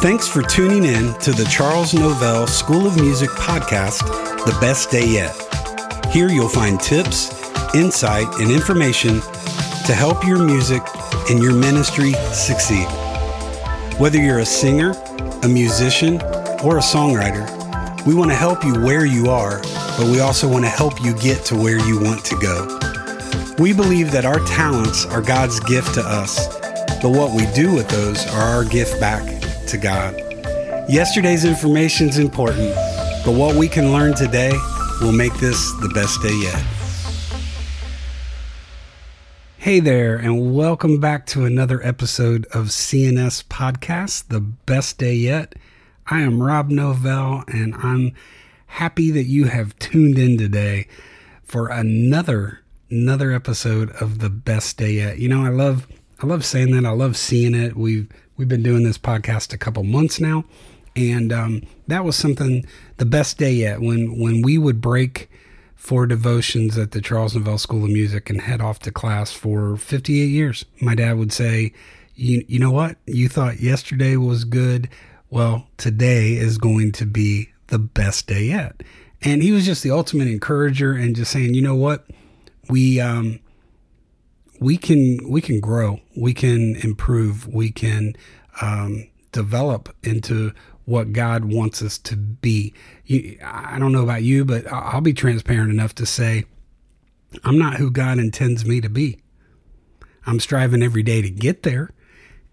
Thanks for tuning in to the Charles Novell School of Music podcast, The Best Day Yet. Here you'll find tips, insight, and information to help your music and your ministry succeed. Whether you're a singer, a musician, or a songwriter, we want to help you where you are, but we also want to help you get to where you want to go. We believe that our talents are God's gift to us, but what we do with those are our gift back to God. Yesterday's information is important, but what we can learn today will make this the best day yet. Hey there, and welcome back to another episode of CNS Podcast, The Best Day Yet. I am Rob Novell, and I'm happy that you have tuned in today for another another episode of the best day yet. You know, I love I love saying that. I love seeing it. We've we've been doing this podcast a couple months now, and um, that was something the best day yet when when we would break for devotions at the Charles Novell School of Music and head off to class for 58 years. My dad would say, "You you know what? You thought yesterday was good. Well, today is going to be the best day yet." And he was just the ultimate encourager and just saying, "You know what? we um, we can we can grow, we can improve, we can um, develop into what God wants us to be. You, I don't know about you, but I'll be transparent enough to say I'm not who God intends me to be. I'm striving every day to get there,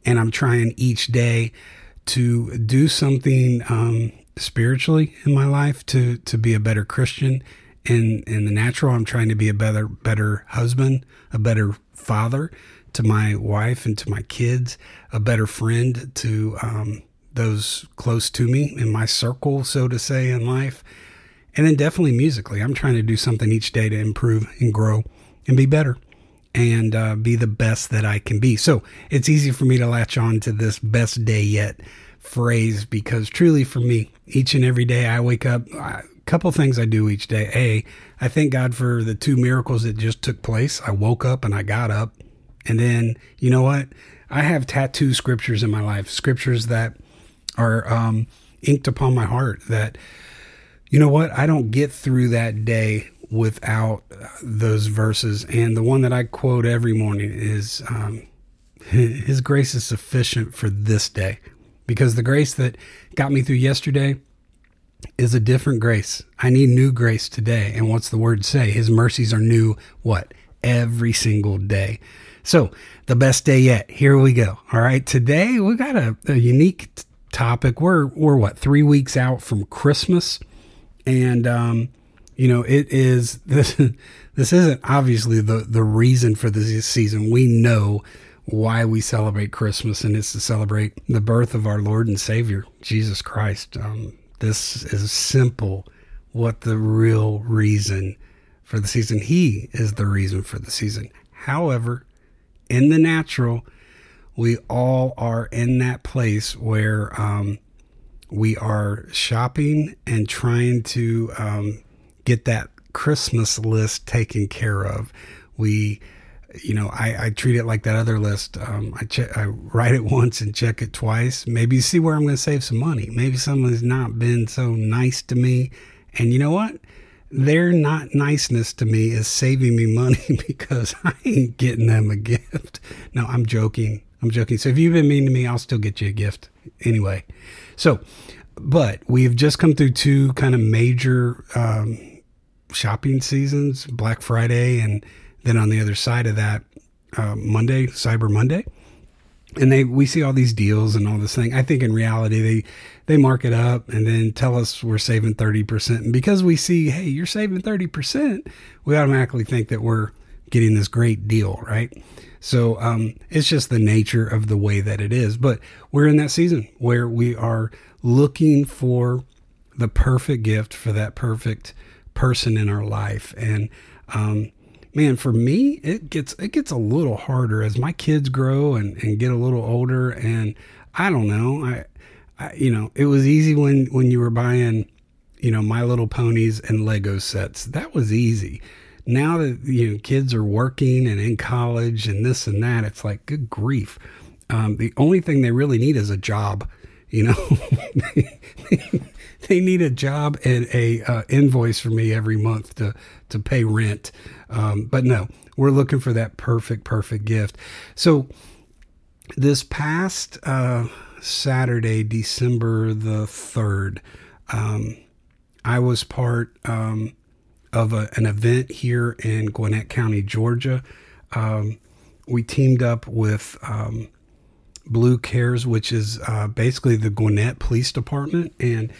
and I'm trying each day to do something um, spiritually in my life to to be a better Christian in in the natural i'm trying to be a better better husband a better father to my wife and to my kids a better friend to um, those close to me in my circle so to say in life. And then definitely musically i'm trying to do something each day to improve and grow and be better and uh, be the best that i can be. So it's easy for me to latch on to this best day yet phrase because truly for me each and every day i wake up I, couple things I do each day. A, I thank God for the two miracles that just took place. I woke up and I got up. And then, you know what? I have tattoo scriptures in my life, scriptures that are um, inked upon my heart that, you know what? I don't get through that day without uh, those verses. And the one that I quote every morning is um, His grace is sufficient for this day. Because the grace that got me through yesterday, is a different grace. I need new grace today. And what's the word say? His mercies are new, what? Every single day. So, the best day yet. Here we go. All right. Today we got a, a unique t- topic. We're, we're what, three weeks out from Christmas. And, um, you know, it is this, this isn't obviously the, the reason for this season. We know why we celebrate Christmas, and it's to celebrate the birth of our Lord and Savior, Jesus Christ. Um, this is simple what the real reason for the season. He is the reason for the season. However, in the natural, we all are in that place where um, we are shopping and trying to um, get that Christmas list taken care of. We you know, I, I treat it like that other list. Um, I check, I write it once and check it twice. Maybe see where I'm going to save some money. Maybe someone's not been so nice to me, and you know what? Their not niceness to me is saving me money because I ain't getting them a gift. No, I'm joking. I'm joking. So if you've been mean to me, I'll still get you a gift anyway. So, but we've just come through two kind of major um, shopping seasons, Black Friday and then on the other side of that, uh, Monday, Cyber Monday, and they we see all these deals and all this thing. I think in reality they they mark it up and then tell us we're saving thirty percent, and because we see, hey, you're saving thirty percent, we automatically think that we're getting this great deal, right? So um, it's just the nature of the way that it is. But we're in that season where we are looking for the perfect gift for that perfect person in our life, and um, man, for me, it gets it gets a little harder as my kids grow and, and get a little older. And I don't know, I, I you know, it was easy when when you were buying, you know, My Little Ponies and Lego sets. That was easy. Now that you know kids are working and in college and this and that, it's like good grief. Um, the only thing they really need is a job You know, they need a job and a uh, invoice for me every month to to pay rent. Um, but no, we're looking for that perfect, perfect gift. So this past uh, Saturday, December the third, um, I was part um, of a, an event here in Gwinnett County, Georgia. Um, we teamed up with um, Blue Cares, which is uh, basically the Gwinnett Police Department, and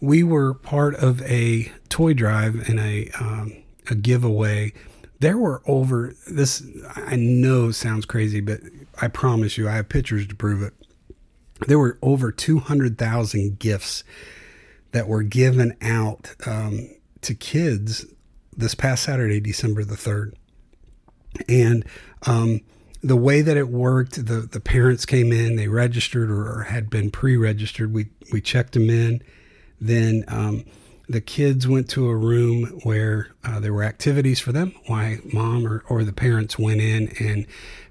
we were part of a toy drive and a um, a giveaway. There were over this. I know sounds crazy, but I promise you, I have pictures to prove it. There were over two hundred thousand gifts that were given out um, to kids this past Saturday, December the third, and um, the way that it worked, the the parents came in, they registered or, or had been pre-registered. We we checked them in, then um, the kids went to a room where uh, there were activities for them. Why mom or, or the parents went in and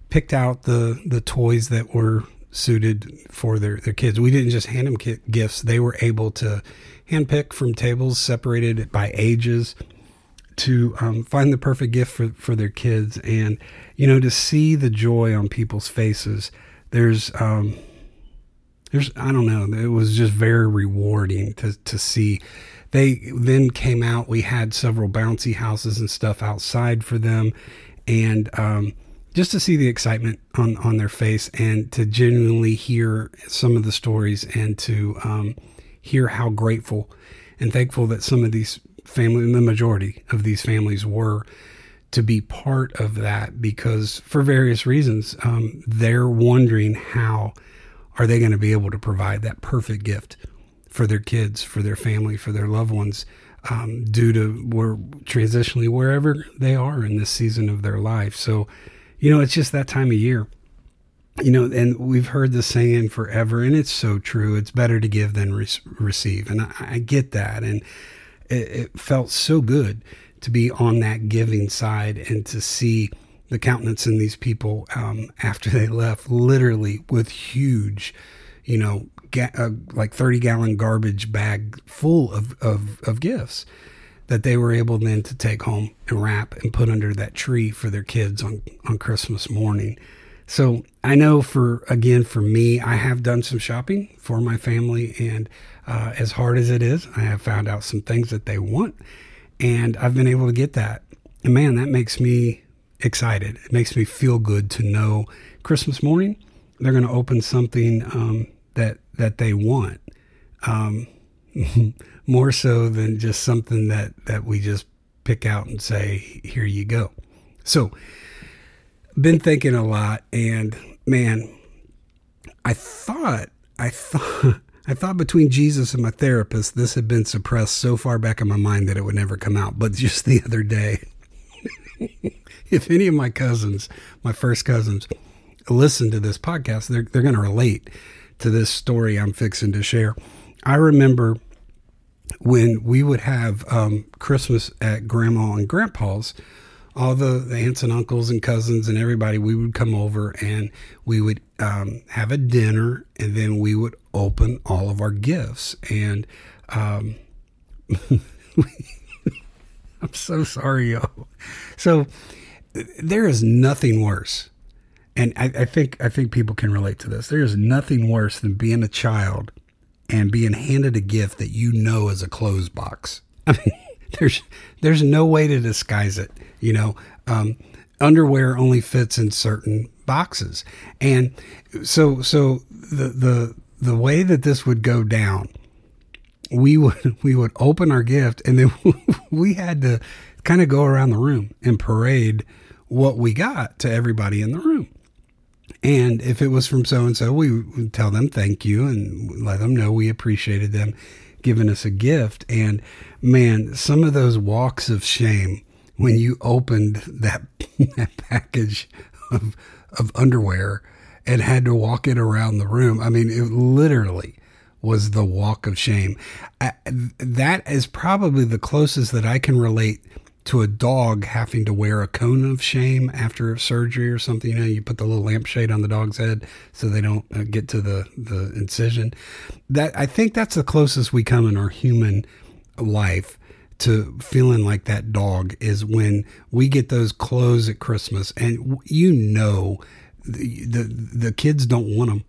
picked out the the toys that were suited for their their kids. We didn't just hand them gifts; they were able to handpick from tables separated by ages to um, find the perfect gift for, for their kids and you know to see the joy on people's faces there's um there's i don't know it was just very rewarding to to see they then came out. We had several bouncy houses and stuff outside for them. And um just to see the excitement on on their face and to genuinely hear some of the stories and to um, hear how grateful and thankful that some of these family, the majority of these families were to be part of that because for various reasons, um, they're wondering how are they going to be able to provide that perfect gift for their kids, for their family, for their loved ones, um, due to where transitionally wherever they are in this season of their life. So, you know, it's just that time of year. You know, and we've heard the saying forever, and it's so true. It's better to give than re- receive, and I, I get that. And it, it felt so good to be on that giving side and to see the countenance in these people um, after they left, literally with huge, you know, ga- uh, like 30 gallon garbage bag full of, of, of gifts that they were able then to take home and wrap and put under that tree for their kids on, on Christmas morning. So I know for, again, for me, I have done some shopping for my family and uh, as hard as it is, I have found out some things that they want, and I've been able to get that. And man, that makes me excited. It makes me feel good to know Christmas morning they're going to open something um, that that they want, um, more so than just something that that we just pick out and say, "Here you go." So, been thinking a lot, and man, I thought I thought I thought between Jesus and my therapist, this had been suppressed so far back in my mind that it would never come out. But just the other day, if any of my cousins, my first cousins, listen to this podcast, they're, they're going to relate to this story I'm fixing to share. I remember when we would have um, Christmas at Grandma and Grandpa's all the, the, aunts and uncles and cousins and everybody, we would come over and we would um, have a dinner and then we would open all of our gifts. And um, I'm so sorry, yo. So there is nothing worse. And I, I think I think people can relate to this. There is nothing worse than being a child and being handed a gift that you know is a clothes box. I mean, there's there's no way to disguise it. You know, um, underwear only fits in certain boxes, and so so the the the way that this would go down, we would we would open our gift, and then we had to kind of go around the room and parade what we got to everybody in the room. And if it was from so and so, we would tell them thank you and let them know we appreciated them giving us a gift. And man, some of those walks of shame when you opened that that package of of underwear and had to walk it around the room. I mean, it literally was the walk of shame. I, that is probably the closest that I can relate to a dog having to wear a cone of shame after surgery or something. You know, you put the little lampshade on the dog's head so they don't uh, get to the the incision. That I think that's the closest we come in our human life to feeling like that dog is when we get those clothes at Christmas, and you know, the the, the kids don't want them.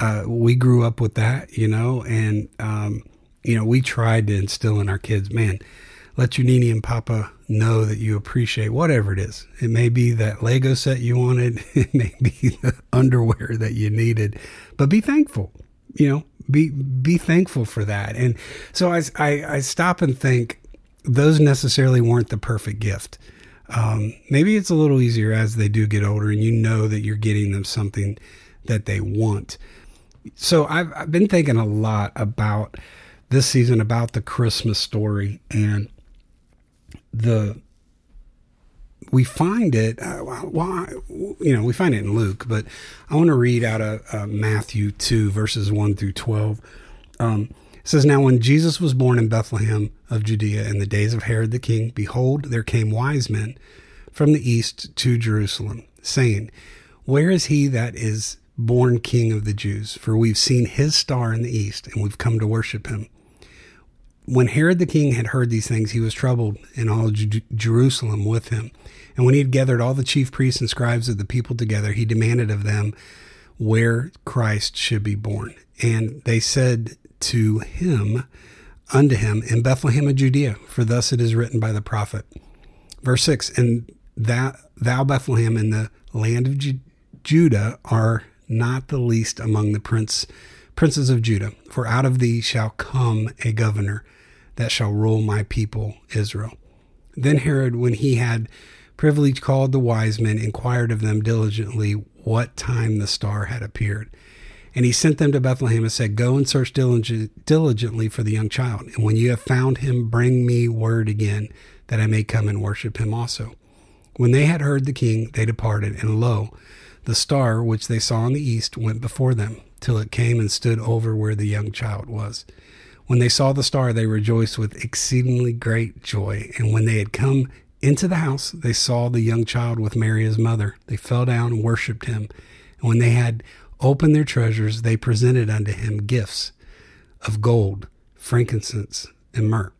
Uh, we grew up with that, you know, and um, you know we tried to instill in our kids, man, let your Nini and Papa know that you appreciate whatever it is. It may be that Lego set you wanted, it may be the underwear that you needed, but be thankful. You know, be be thankful for that. And so I I, I stop and think those necessarily weren't the perfect gift. Um, maybe it's a little easier as they do get older and you know that you're getting them something that they want. So I've, I've been thinking a lot about this season about the Christmas story and the we find it uh, well, you know we find it in luke but i want to read out of uh, matthew 2 verses 1 through 12 um, it says, Now when Jesus was born in Bethlehem of Judea in the days of Herod the king, behold, there came wise men from the east to Jerusalem, saying, Where is he that is born king of the Jews? For we've seen his star in the east, and we've come to worship him. When Herod the king had heard these things, he was troubled, and all J- Jerusalem with him. And when he had gathered all the chief priests and scribes of the people together, he demanded of them where Christ should be born. And they said to him, unto him, in Bethlehem of Judea, for thus it is written by the prophet. Verse 6 And that thou, Bethlehem, in the land of Ju- Judah, are not the least among the prince, princes of Judah, for out of thee shall come a governor that shall rule my people Israel. Then Herod, when he had privily called the wise men, inquired of them diligently what time the star had appeared. And he sent them to Bethlehem and said, Go and search diligently for the young child. And when you have found him, bring me word again, that I may come and worship him also. When they had heard the king, they departed, and lo, the star which they saw in the east went before them, till it came and stood over where the young child was. When they saw the star, they rejoiced with exceedingly great joy. And when they had come into the house, they saw the young child with Mary his mother. They fell down and worshipped him. And when they had opened their treasures, they presented unto him gifts of gold, frankincense, and myrrh.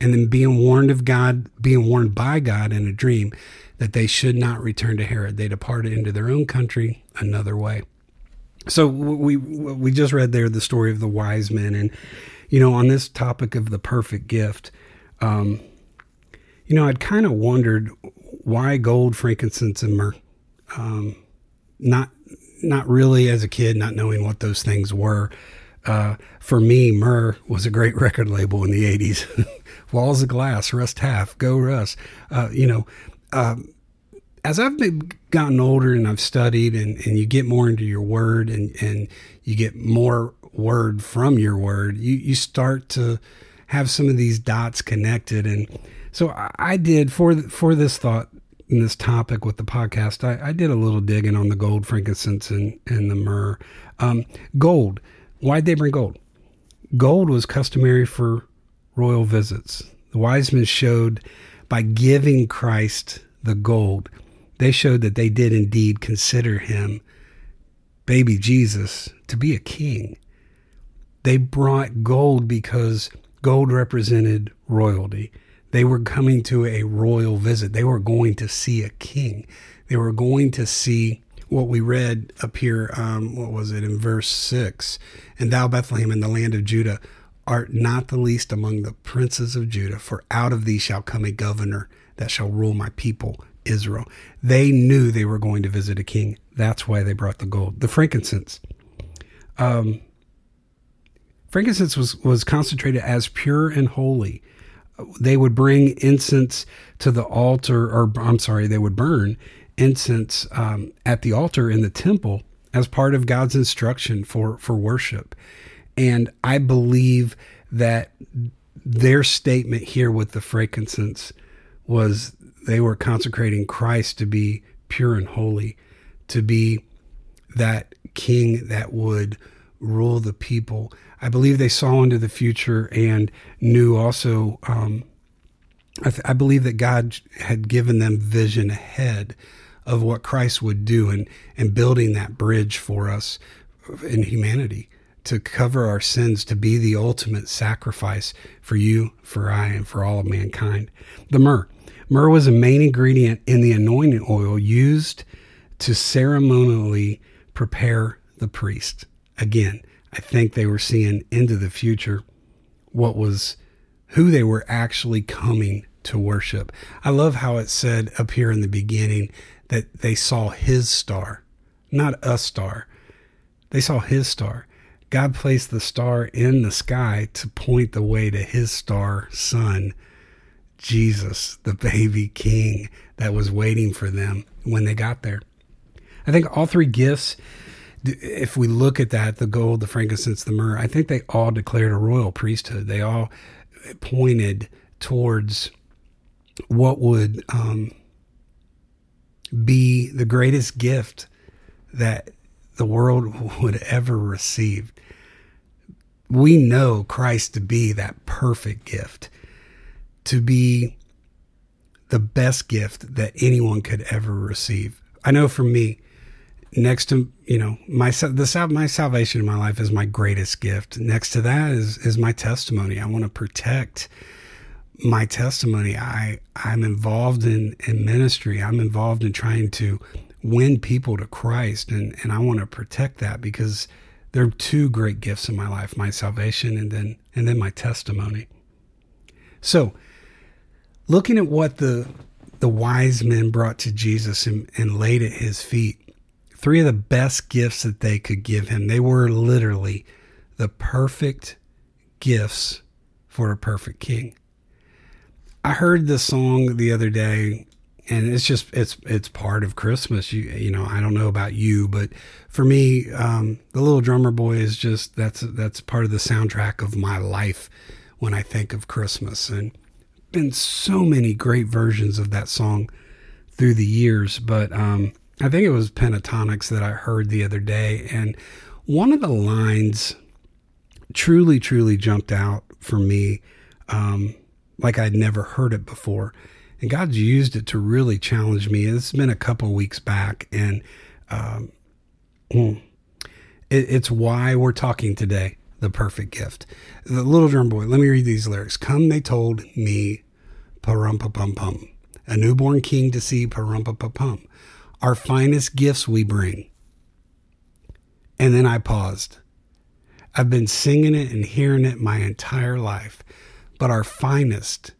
And then being warned of God, being warned by God in a dream that they should not return to Herod, they departed into their own country another way. So we we just read there the story of the wise men, and you know on this topic of the perfect gift, um, you know I'd kind of wondered why gold, frankincense, and myrrh. Um, not not really as a kid, not knowing what those things were. Uh, for me, Myrrh was a great record label in the 80s. Walls of Glass, Russ Taff, Go Russ. Uh, you know, um, as I've been, gotten older and I've studied and, and you get more into your word and, and you get more word from your word, you, you start to have some of these dots connected. And so I, did for, for this thought in this topic with the podcast, I, I, did a little digging on the gold, frankincense, and, and the myrrh. Um, gold. Why'd they bring gold? Gold was customary for royal visits. The wise men showed by giving Christ the gold, they showed that they did indeed consider him, baby Jesus, to be a king. They brought gold because gold represented royalty. They were coming to a royal visit. They were going to see a king. They were going to see what we read up here. Um, what was it in verse six? And thou, Bethlehem, in the land of Judah, art not the least among the princes of Judah, for out of thee shall come a governor that shall rule my people Israel. They knew they were going to visit a king. That's why they brought the gold. The frankincense. Um, frankincense was, was concentrated as pure and holy they would bring incense to the altar, or I'm sorry, they would burn incense um, at the altar in the temple as part of God's instruction for for worship. And I believe that their statement here with the frankincense was they were consecrating Christ to be pure and holy, to be that king that would rule the people. I believe they saw into the future and knew also um, I, th- I believe that God had given them vision ahead of what Christ would do and, and building that bridge for us in humanity to cover our sins, to be the ultimate sacrifice for you, for I, and for all of mankind. The myrrh. Myrrh was a main ingredient in the anointing oil used to ceremonially prepare the priest. Again, I think they were seeing into the future what was who they were actually coming to worship. I love how it said up here in the beginning that they saw his star, not a star. They saw his star. God placed the star in the sky to point the way to his star son, Jesus, the baby king that was waiting for them when they got there. I think all three gifts, if we look at that, the gold, the frankincense, the myrrh, I think they all declared a royal priesthood. They all pointed towards what would um, be the greatest gift that the world would ever receive. We know Christ to be that perfect gift, to be the best gift that anyone could ever receive. I know for me, next to you know my the my salvation in my life is my greatest gift. Next to that is is my testimony. I want to protect my testimony. I I'm involved in in ministry. I'm involved in trying to win people to Christ, and and I want to protect that because there are two great gifts in my life: my salvation, and then and then my testimony. So, looking at what the the wise men brought to Jesus and, and laid at his feet, three of the best gifts that they could give him. They were literally the perfect gifts for a perfect king. I heard this song the other day and it's just it's it's part of Christmas. You you know I don't know about you, but for me, um, the Little Drummer Boy is just that's that's part of the soundtrack of my life when I think of Christmas, and been so many great versions of that song through the years. But um, I think it was Pentatonix that I heard the other day, and one of the lines truly truly jumped out for me. Um, like I'd never heard it before. And God's used it to really challenge me. It's been a couple weeks back, and um, hmm, it, it's why we're talking today the perfect gift. The little drum boy, let me read these lyrics. Come, they told me, parumpa pum pum, a newborn king to see, parumpa pum pum. Our finest gifts we bring. And then I paused. I've been singing it and hearing it my entire life but our finest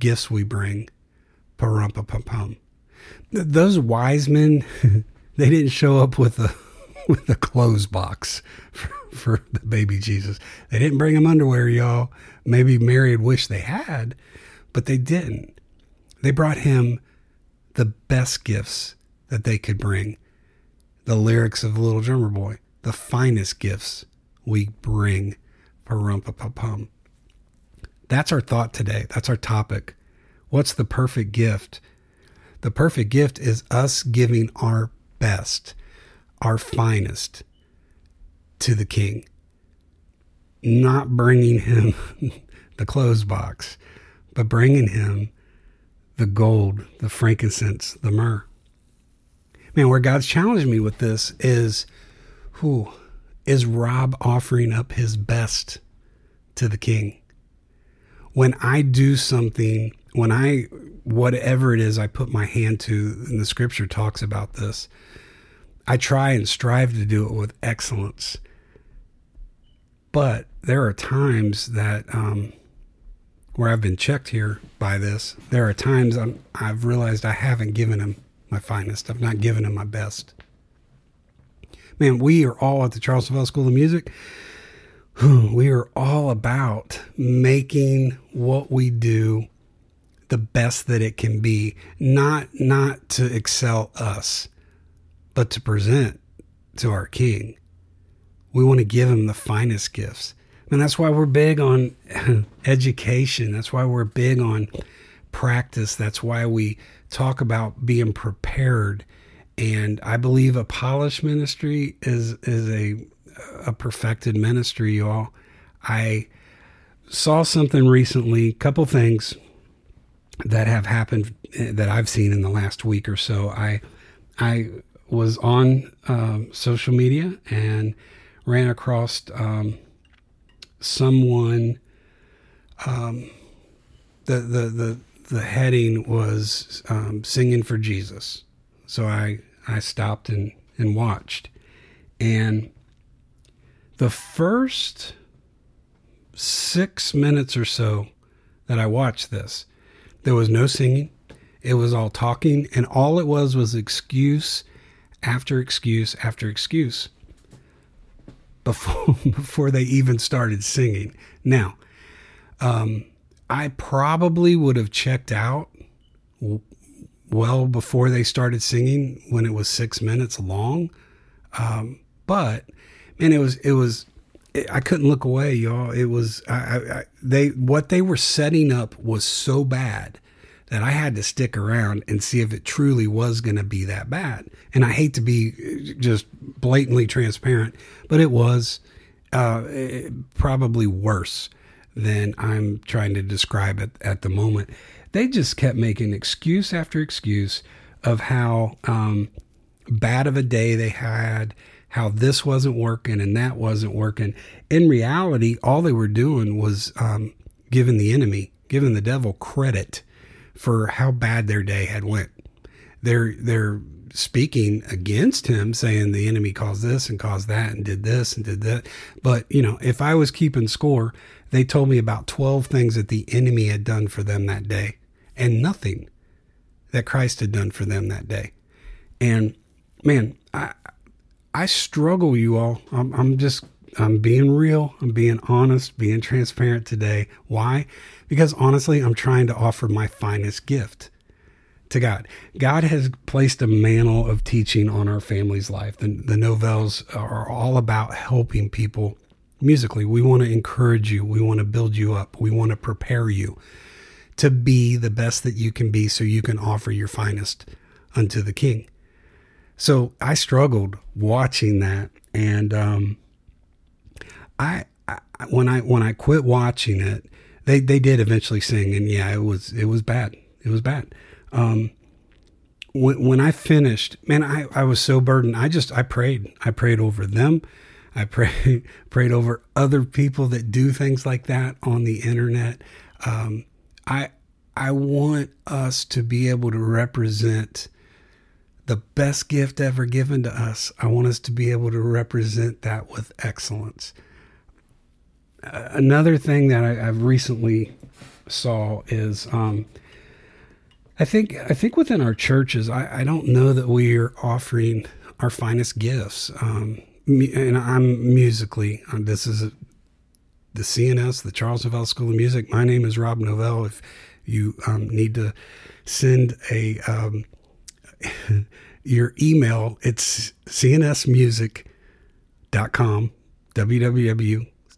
gifts we bring. Pum. Those wise men, they didn't show up with a with a clothes box for, for the baby Jesus. They didn't bring him underwear, y'all. Maybe Mary had wished they had, but they didn't. They brought him the best gifts that they could bring. The lyrics of Little Drummer Boy, the finest gifts we bring. Pum. That's our thought today. That's our topic. What's the perfect gift? The perfect gift is us giving our best, our finest to the King, not bringing him the clothes box, but bringing him the gold, the frankincense, the myrrh. Man, where God's challenged me with this is who is Rob offering up his best to the King? when I do something, when I, whatever it is I put my hand to, and the scripture talks about this, I try and strive to do it with excellence. But there are times that, um, where I've been checked here by this, there are times i have realized I haven't given him my finest. I've not given him my best. Man, we are all at the Charles Novell School of Music we are all about making what we do the best that it can be not not to excel us but to present to our king we want to give him the finest gifts and that's why we're big on education that's why we're big on practice that's why we talk about being prepared and i believe a polished ministry is is a a perfected ministry, y'all. I saw something recently, couple things. that have happened eh, that I've seen in the last week or so. I I was on um, social media and ran across um, someone. Um, the the the the heading was um, singing for Jesus, so I I stopped and and watched, and the first six minutes or so that I watched this, there was no singing. It was all talking, and all it was was excuse after excuse after excuse before before they even started singing. Now, um, I probably would have checked out well before they started singing when it was six minutes long. Um, but man, it was it was I couldn't look away, y'all. It was I, I, they what they were setting up was so bad that I had to stick around and see if it truly was going to be that bad. And I hate to be just blatantly transparent, but it was uh, probably worse than I'm trying to describe it at the moment. They just kept making excuse after excuse of how um, bad of a day they had how this wasn't working and that wasn't working. In reality, all they were doing was um, giving the enemy, giving the devil credit for how bad their day had went. They're they're speaking against him, saying the enemy caused this and caused that and did this and did that. But you know, if I was keeping score, they told me about twelve things that the enemy had done for them that day, and nothing that Christ had done for them that day. And man, I I struggle, you all. I'm, I'm just, I'm being real. I'm being honest, being transparent today. Why? Because honestly, I'm trying to offer my finest gift to God. God has placed a mantle of teaching on our family's life. The, the Novells are all about helping people musically. We want to encourage you. We want to build you up. We want to prepare you to be the best that you can be so you can offer your finest unto the King. So I struggled watching that, and um, I, I when I when I quit watching it, they they did eventually sing, and yeah, it was it was bad. It was bad. Um, when when I finished, man, I I was so burdened. I just I prayed. I prayed over them. I prayed prayed over other people that do things like that on the internet. Um, I I want us to be able to represent the best gift ever given to us. I want us to be able to represent that with excellence. Another thing that I, have recently saw is um, I think I think within our churches, I, I, don't know that we are offering our finest gifts. Um, and I'm musically. Um, this is a, the CNS, the Charles Novell School of Music. My name is Rob Novell. If you um, need to send a um, your email. It's cnsmusic.com,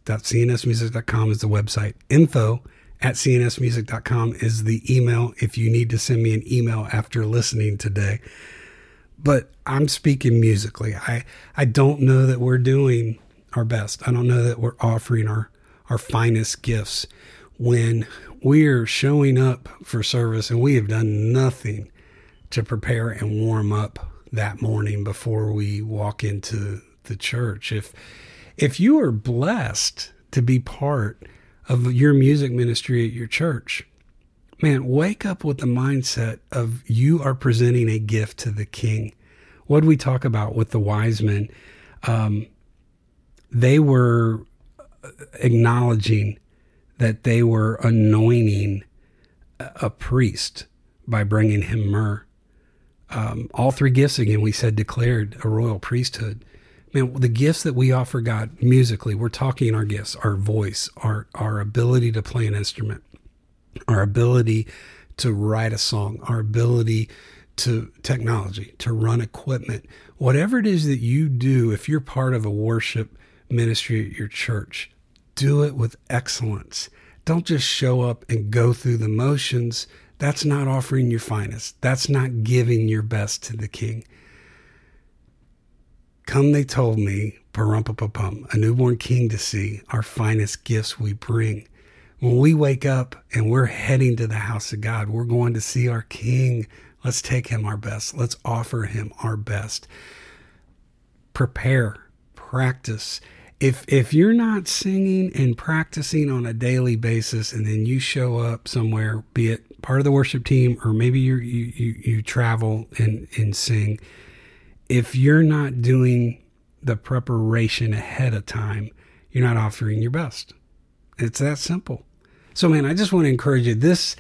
www.cnsmusic.com is the website. Info at cnsmusic.com is the email if you need to send me an email after listening today. But I'm speaking musically. I, I don't know that we're doing our best. I don't know that we're offering our, our finest gifts when we're showing up for service and we have done nothing to prepare and warm up that morning before we walk into the church. If if you are blessed to be part of your music ministry at your church, man, wake up with the mindset of you are presenting a gift to the king. What we talk about with the wise men? Um, they were acknowledging that they were anointing a priest by bringing him myrrh um, all three gifts again we said declared a royal priesthood man the gifts that we offer god musically we're talking our gifts our voice our our ability to play an instrument our ability to write a song our ability to technology to run equipment whatever it is that you do if you're part of a worship ministry at your church do it with excellence don't just show up and go through the motions that's not offering your finest. That's not giving your best to the king. Come, they told me, pum, a newborn king to see, our finest gifts we bring. When we wake up and we're heading to the house of God, we're going to see our King. Let's take him our best. Let's offer him our best. Prepare, practice. If if you're not singing and practicing on a daily basis, and then you show up somewhere, be it part of the worship team or maybe you you you travel and and sing, if you're not doing the preparation ahead of time, you're not offering your best. It's that simple. So, man, I just want to encourage you this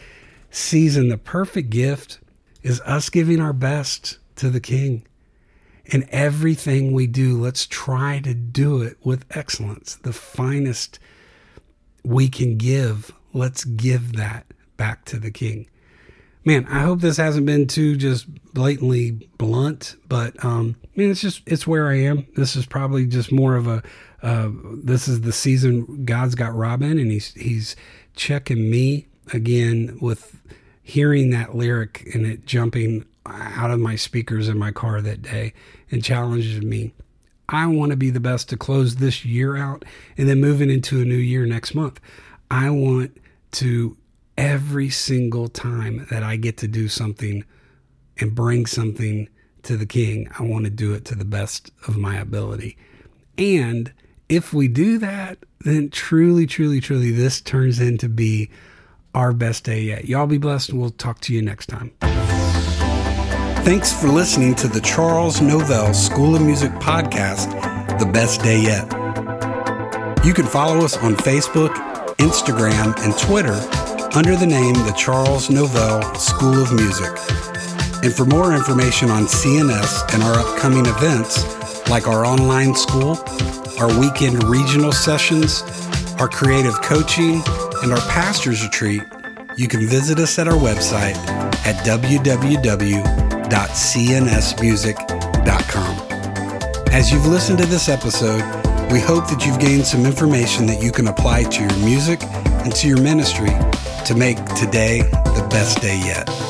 season, the perfect gift is us giving our best to the King. And everything we do, let's try to do it with excellence. The finest we can give, let's give that back to the King. Man, I hope this hasn't been too just blatantly blunt, but um, man, it's just it's where I am. This is probably just more of a uh, this is the season God's got Robin, and he's he's checking me again with hearing that lyric and it jumping out of my speakers in my car that day and challenges me. I want to be the best to close this year out and then moving into a new year next month. I want to every single time that I get to do something and bring something to the king, I want to do it to the best of my ability. And if we do that, then truly, truly, truly, this turns into be our best day yet. Y'all be blessed, and we'll talk to you next time. Thanks for listening to the Charles Novell School of Music podcast, The Best Day Yet. You can follow us on Facebook, Instagram, and Twitter under the name the Charles Novell School of Music. And for more information on CNS and our upcoming events, like our online school, our weekend regional sessions, our creative coaching, and our pastor's retreat, you can visit us at our website at www.cnsmusic.com. As you've listened to this episode, we hope that you've gained some information that you can apply to your music and to your ministry to make today the best day yet.